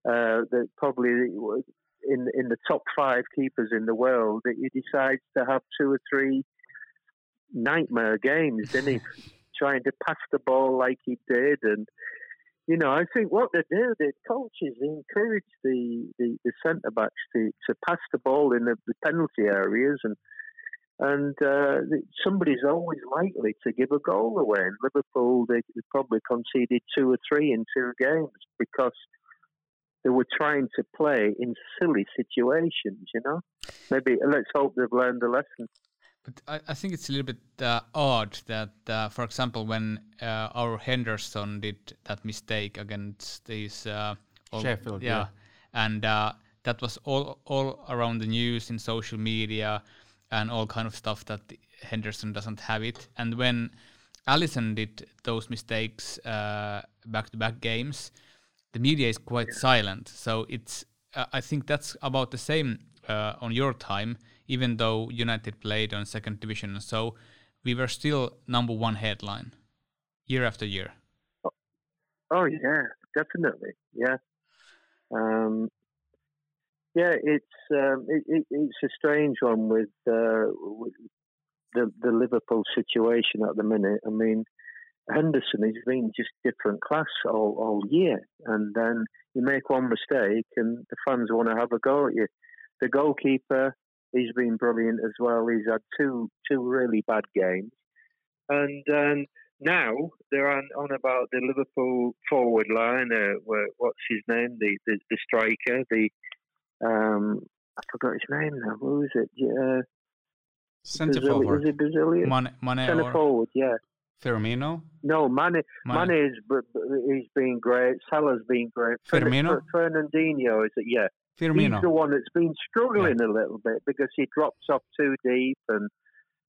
uh, probably in in the top five keepers in the world, that he decides to have two or three nightmare games, didn't he? Trying to pass the ball like he did, and you know, I think what they do, the coaches encourage the, the, the centre backs to, to pass the ball in the, the penalty areas, and and uh, somebody's always likely to give a goal away. In Liverpool, they probably conceded two or three in two games because they were trying to play in silly situations. You know, maybe let's hope they've learned a lesson. But I, I think it's a little bit uh, odd that, uh, for example, when uh, our Henderson did that mistake against these uh, Sheffield, yeah, yeah. and uh, that was all all around the news in social media and all kind of stuff that Henderson doesn't have it. And when Alisson did those mistakes back to back games, the media is quite yeah. silent. So it's uh, I think that's about the same uh, on your time. Even though United played on second division and so, we were still number one headline year after year. Oh, oh yeah, definitely, yeah. Um, yeah, it's um, it, it, it's a strange one with, uh, with the the Liverpool situation at the minute. I mean, Henderson has been just different class all, all year, and then you make one mistake, and the fans want to have a go at you. The goalkeeper, he's been brilliant as well. He's had two two really bad games, and um, now they're on, on about the Liverpool forward line. Uh, what's his name? The, the the striker. The um, I forgot his name now. Who is it? Yeah. Centre forward. Is it Brazilian? Mane, Mane Centre or forward, yeah. Firmino. No, Mane, Mane. Mane is he's been great. Salah's been great. Firmino? Fer- Fernandinho is it? Yeah, Firmino. he's the one that's been struggling a little bit because he drops off too deep, and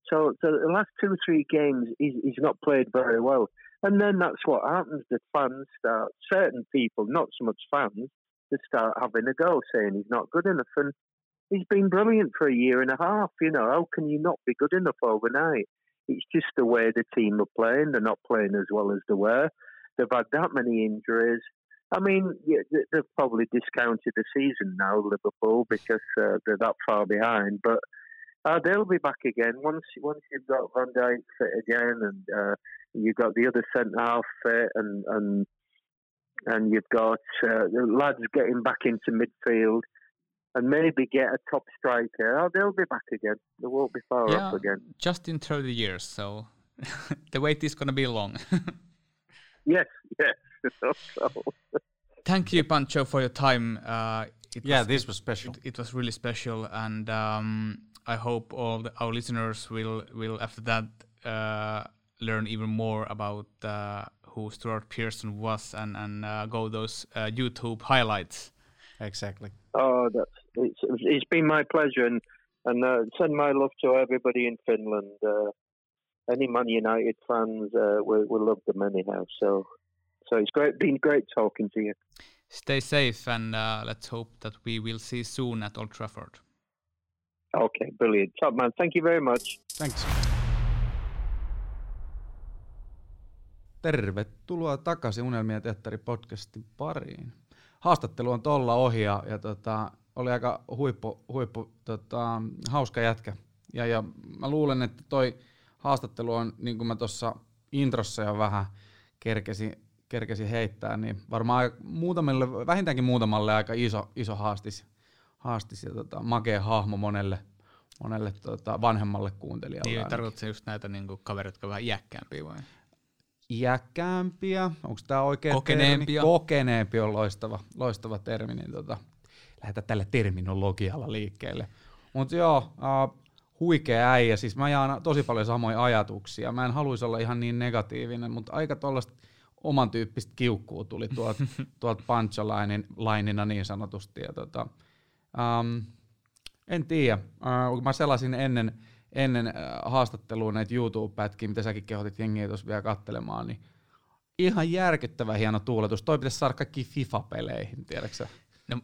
so, so the last two or three games he's, he's not played very well. And then that's what happens. The fans start, certain people, not so much fans, they start having a go, saying he's not good enough. And he's been brilliant for a year and a half. You know, how can you not be good enough overnight? It's just the way the team are playing. They're not playing as well as they were. They've had that many injuries. I mean, they- they've probably discounted the season now, Liverpool, because uh, they're that far behind. But uh, they'll be back again once once you've got Van Dijk fit again, and uh, you've got the other centre half fit, and and and you've got uh, the lads getting back into midfield, and maybe get a top striker. Oh, they'll be back again. They won't be far Yeah. off again. just in 30 years, so the wait is going to be long. Yes, yes. So, Thank you, Pancho, for your time. Uh, it Yeah, was, this was special. it, it was really special, and um, I hope all the, our listeners will will after that uh, learn even more about uh, who Stuart Pearson was and and uh, go those uh, YouTube highlights. Exactly. oh, that's it's, it's been my pleasure, and and uh, send my love to everybody in Finland. Uh, any Man United fans, uh, we, we love them anyhow. So, so it's great, been great talking to you. Stay safe, and uh, let's hope that we will see soon at Old Trafford. Okay, brilliant, top man. Thank you very much. Thanks. Tervetuloa takaisin Unelmien teatteri podcastin pariin. Haastattelu on tolla ohi ja, ja tota, oli aika huippu, huippu tota, hauska jätkä. Ja, ja mä luulen, että toi haastattelu on, niin kuin mä tuossa introssa jo vähän kerkesi, kerkesi heittää, niin varmaan muutamille, vähintäänkin muutamalle aika iso, iso haastis, haastis ja tota, makea hahmo monelle, monelle tota, vanhemmalle kuuntelijalle. Niin, tarkoitatko se just näitä niin kavereita, jotka ovat vähän iäkkäämpiä vai? iäkkäämpiä, onko tämä oikein Kokeneempia. termi? Kokeneempi on loistava, loistava termi, niin tota, lähdetään tällä terminologialla liikkeelle. Mutta joo, uh, huikea äijä, siis mä jaan tosi paljon samoja ajatuksia. Mä en haluaisi olla ihan niin negatiivinen, mutta aika tuollaista oman tyyppistä kiukkuu tuli tuolta tuolt punchline-lainina niin sanotusti. Ja tota, um, en tiedä, uh, kun mä selasin ennen, ennen äh, haastattelua näitä YouTube-pätkiä, mitä säkin kehotit jengiä tuossa vielä kattelemaan, niin ihan järkyttävä hieno tuuletus. Toi pitäisi saada kaikki FIFA-peleihin, tiedätkö? No,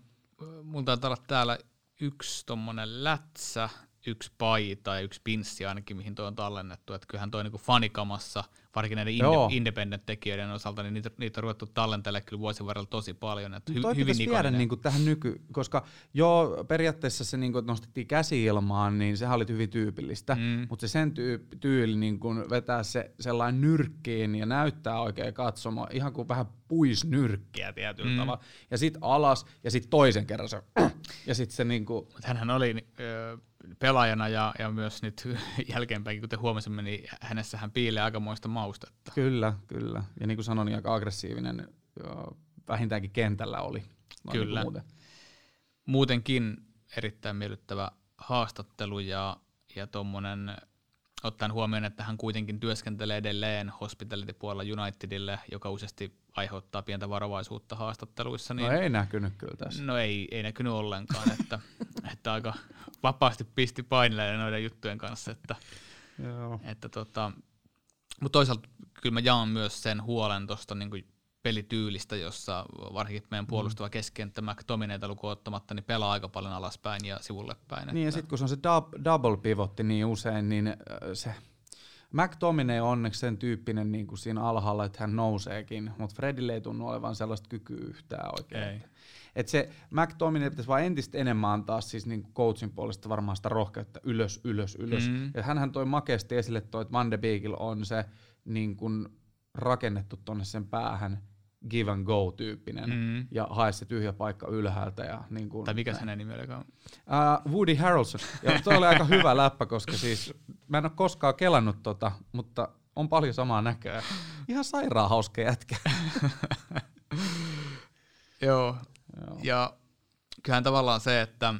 mulla taitaa olla täällä yksi tommonen lätsä, yksi paita ja yksi pinssi ainakin, mihin toi on tallennettu. Että kyllähän toi niinku fanikamassa, varsinkin näiden Joo. inde- independent-tekijöiden osalta, niin niitä, niitä on ruvettu tallentelle kyllä vuosien varrella tosi paljon. Että hy- Toi hyvin viedä niinku tähän nyky, koska joo, periaatteessa se niinku, että nostettiin käsi ilmaan, niin sehän oli hyvin tyypillistä, Mm. mutta se sen tyy- tyyli niinku vetää se sellainen nyrkkiin ja näyttää oikein katsomaan, ihan kuin vähän puis nyrkkiä tietyllä Mm. tavalla. Ja sitten alas ja sitten toisen kerran se, ja sitten se niinku, hänhän oli ö, pelaajana ja, ja myös nyt jälkeenpäin, kuten huomasimme, niin hänessähän piilee aikamoista maustetta. kyllä, kyllä. Ja niin kuin sanoin, niin aika aggressiivinen vähintäänkin kentällä oli. Noin Kyllä. Niinku muuten. muutenkin erittäin miellyttävä haastattelu ja, ja tuommoinen, ottaen huomioon, että hän kuitenkin työskentelee edelleen hospitality-puolella Unitedille, joka useasti aiheuttaa pientä varovaisuutta haastatteluissa, niin No ei näkynyt kyllä tässä. no ei, ei näkynyt ollenkaan, että, että aika vapaasti pisti painille noiden juttujen kanssa, että, Joo. että tota, mutta toisaalta kyllä mä jaan myös sen huolen tuosta niin pelityylistä, jossa varsinkin meidän puolustava keskenttä McTominayta lukuun ottamatta, niin pelaa aika paljon alaspäin ja sivulle päin. Niin ja sitten kun se on se dub, double pivotti niin usein, niin äh, se McTominay on onneksi sen tyyppinen niin kuin siinä alhaalla, että hän nouseekin, mutta Fredille ei tunnu olevan sellaista kykyä yhtään oikein. Ei. Et se McTominay pitäisi vaan entistä enemmän antaa siis niin coachin puolesta varmaan sitä rohkeutta ylös, ylös, ylös. Mm. Ja hänhän toi makeasti esille toi, että Van de Beekil on se niin kuin rakennettu tonne sen päähän give and go tyyppinen mm. ja hae se tyhjä paikka ylhäältä. Ja niin kuin, tai mikä hänen nimi oli? Uh, Woody Harrelson. Ja toi oli aika hyvä läppä, koska siis mä en ole koskaan kelannut tota, mutta on paljon samaa näköä. Ihan sairaan hauska jätkä. Joo. Joo. Ja kyllähän tavallaan se, että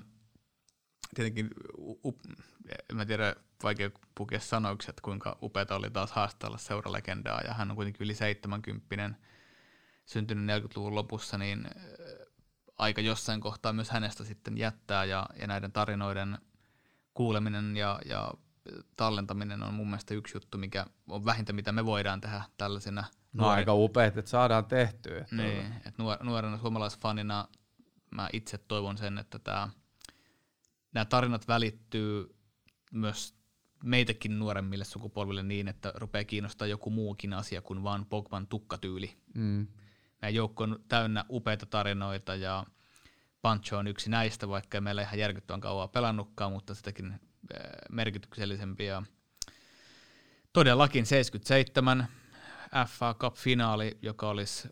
tietenkin, up, en mä tiedä, vaikea pukea sanoiksi, että kuinka upeata oli taas haastella seuralegendaa, ja hän on kuitenkin yli 70 syntynyt 40-luvun lopussa, niin aika jossain kohtaa myös hänestä sitten jättää, ja, ja näiden tarinoiden kuuleminen ja, ja tallentaminen on mun mielestä yksi juttu, mikä on vähintä, mitä me voidaan tehdä tällaisena No nuori... aika upeat, että saadaan tehtyä. Että niin, että nuorena suomalaisfanina mä itse toivon sen, että tämä, nämä tarinat välittyy myös meitäkin nuoremmille sukupolville niin, että rupeaa kiinnostaa joku muukin asia kuin vaan Pogban tukkatyyli. Mm. Meidän joukko on täynnä upeita tarinoita ja Pancho on yksi näistä, vaikka meillä ihan järkyttävän kauan pelannutkaan, mutta sitäkin äh, merkityksellisempi. Ja todellakin 77 FA Cup-finaali, joka olisi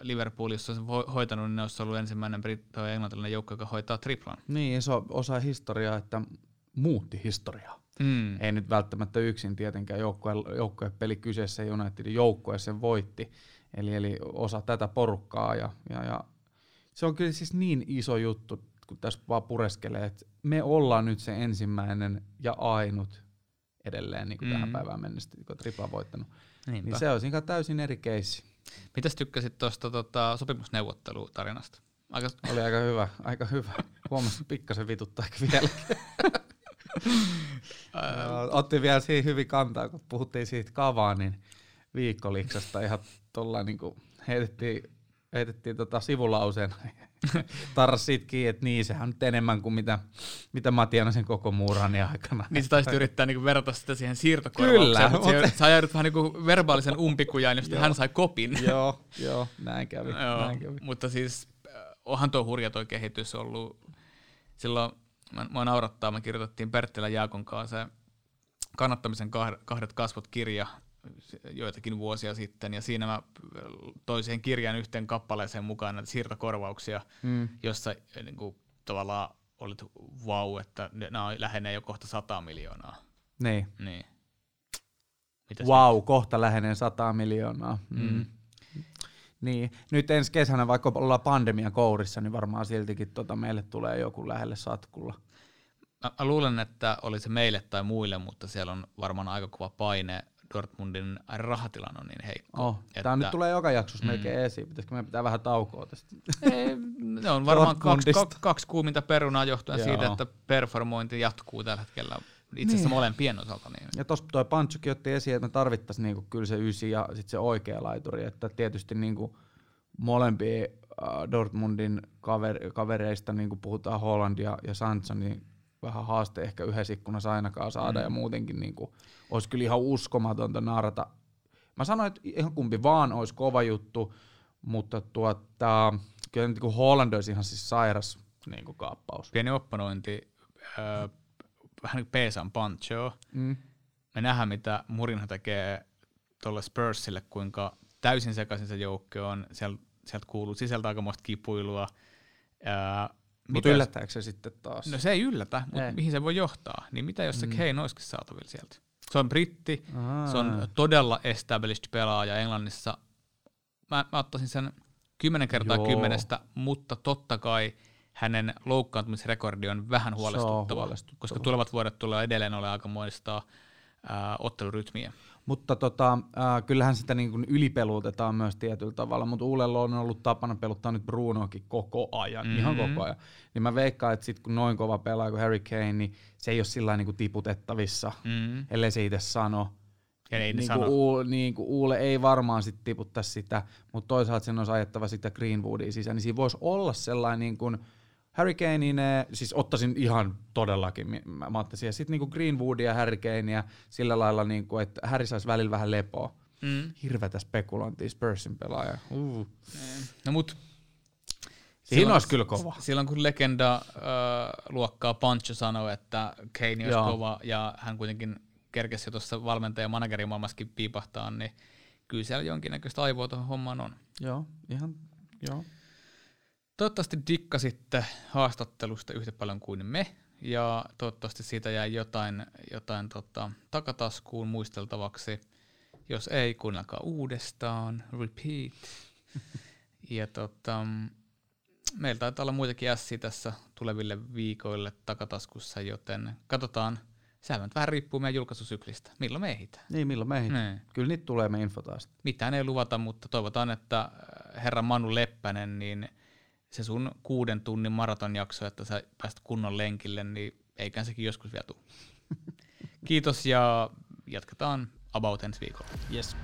Liverpoolissa hoitanut, niin olisi ollut ensimmäinen britti- ja englantilainen joukko, joka hoitaa triplan. Niin, se on osa historiaa, että muutti historiaa. Mm. Ei nyt välttämättä yksin tietenkään joukkueen, joukkueen peli kyseessä Unitedin joukkue sen voitti. Eli, eli osa tätä porukkaa ja, ja, ja se on kyllä siis niin iso juttu, kun tässä vaan pureskelee, että me ollaan nyt se ensimmäinen ja ainut edelleen niin kuin mm. tähän päivään mennessä, kun tripla voittanut. Niinpä. Niin se olisi ihan täysin eri keissi. Mitäs tykkäsit tuosta tota, sopimusneuvottelutarinasta? Aika... Oli aika hyvä, aika hyvä. Huomasin pikkasen vituttaa ehkä vieläkin. Otti vielä siihen hyvin kantaa, kun puhuttiin siitä kavaa, niin viikkoliksasta ihan tuolla niin heitettiin, heitettiin tota sivulauseen tarras siitä kiinni, että niin, sehän on nyt enemmän kuin mitä, mitä mä tiedän sen koko muurani aikana. Niin sä taisit yrittää niinku verrata sitä siihen siirtokorvaukseen, Kyllä, mutta, mutta... sä ajaudut vähän niinku verbaalisen umpikujaan, josta hän sai kopin. joo, joo, näin kävi. joo, näin kävi. Mutta siis äh, onhan tuo hurja tuo kehitys ollut. Silloin mua naurattaa, me kirjoitettiin Perttilä Jaakon kanssa se kannattamisen kahdet kasvot kirja joitakin vuosia sitten, ja siinä mä toin siihen kirjan yhteen kappaleeseen mukaan näitä siirtokorvauksia, mm. jossa eh, niin kuin, tavallaan olit vau, että nämä lähenee jo kohta 100 miljoonaa. Niin. niin. Mitäs wow, nyt? kohta lähenee 100 miljoonaa. Mm. Mm. Niin, nyt ensi kesänä, vaikka ollaan pandemian kourissa, niin varmaan siltikin tota meille tulee joku lähelle satkulla. Mä, mä luulen, että oli se meille tai muille, mutta siellä on varmaan aika kova paine Dortmundin rahatilanne on niin heikko. Oh, että, tämä nyt tulee joka jaksossa mm. melkein esiin. Pitäisikö meidän pitää vähän taukoa tästä? Ei, ne on varmaan kaksi, kaksi, kaksi kuuminta perunaa johtuen Joo. siitä, että performointi jatkuu tällä hetkellä itse asiassa niin. molempien osalta. Niin. Ja tuossa toi Panchokin otti esiin, että me tarvittaisiin niinku kyllä se ysi ja sitten se oikea laituri. Että tietysti niinku molempia äh, Dortmundin kaver, kavereista, niin kuin puhutaan Hollandia ja Sancho, niin vähän haaste ehkä yhdessä ikkunassa ainakaan saada mm. ja muutenkin niin kuin, olisi kyllä ihan uskomatonta naarata. Mä sanoin, että ihan kumpi vaan olisi kova juttu, mutta tuota, kyllä niin kuin Holland olisi ihan siis sairas niin kuin kaappaus. Pieni opponointi, äh, vähän niin kuin Pesan Pancho. Mm. Me nähdään, mitä Murinho tekee tuolle Spursille, kuinka täysin sekaisin se joukko on. Sieltä, sieltä kuuluu sisältä aikamoista kipuilua. Äh, mutta yllättääkö se sitten taas? No se ei yllätä, mutta mihin se voi johtaa? Niin mitä jos se mm. Kane olisikin saatavilla sieltä? Se on britti, Aa. se on todella established pelaaja Englannissa. Mä, mä ottaisin sen kymmenen kertaa Joo. kymmenestä, mutta totta kai hänen loukkaantumisrekordi on vähän huolestuttava, huolestuttava. koska tulevat vuodet tulee edelleen olla aika muistaa ottelurytmiä. Mutta tota, äh, kyllähän sitä niin kuin ylipelutetaan myös tietyllä tavalla, mutta Uulella on ollut tapana peluttaa nyt Brunoakin koko ajan, mm-hmm. ihan koko ajan. Niin mä veikkaan, että sit kun noin kova pelaaja kuin Harry Kane, niin se ei ole sillä niin kuin tiputettavissa, mm-hmm. ellei se itse sano. Ja ei niin kuin, Uule, niin kuin Uule ei varmaan sit tiputtaisi sitä, mutta toisaalta sen olisi ajettava sitä Greenwoodia sisään, niin siinä voisi olla sellainen niin kuin Kanein, siis ottaisin ihan todellakin, mä, mä ottaisin, ja sitten niin kuin Greenwoodia Kanea sillä lailla, niin kuin, että Harry saisi välillä vähän lepoa. Mm. Hirveätä spekulointia Spursin pelaaja. Uh. No mut Siinä olisi kyllä kova. Silloin kun legenda äh, luokkaa Pancho sanoi, että Kane olisi Joo. kova ja hän kuitenkin kerkesi jo tuossa valmentaja- ja managerimaailmassakin piipahtaa, niin kyllä siellä jonkinnäköistä aivoa tuohon hommaan on. Joo, ihan, joo. Toivottavasti dikkasitte haastattelusta yhtä paljon kuin me, ja toivottavasti siitä jäi jotain, jotain tota, takataskuun muisteltavaksi. Jos ei, kuunnelkaa uudestaan, repeat. ja tota, meillä taitaa olla muitakin ässiä tässä tuleville viikoille takataskussa, joten katsotaan. Sehän nyt vähän riippuu meidän julkaisusyklistä. Milloin me ehditään? Niin, milloin meihin? Niin. Kyllä niitä tulee me info taas. Mitään ei luvata, mutta toivotaan, että äh, herra Manu Leppänen, niin se sun kuuden tunnin maratonjakso, että sä pääst kunnon lenkille, niin eiköhän sekin joskus vielä tule. Kiitos ja jatketaan about ensi viikolla. Yes.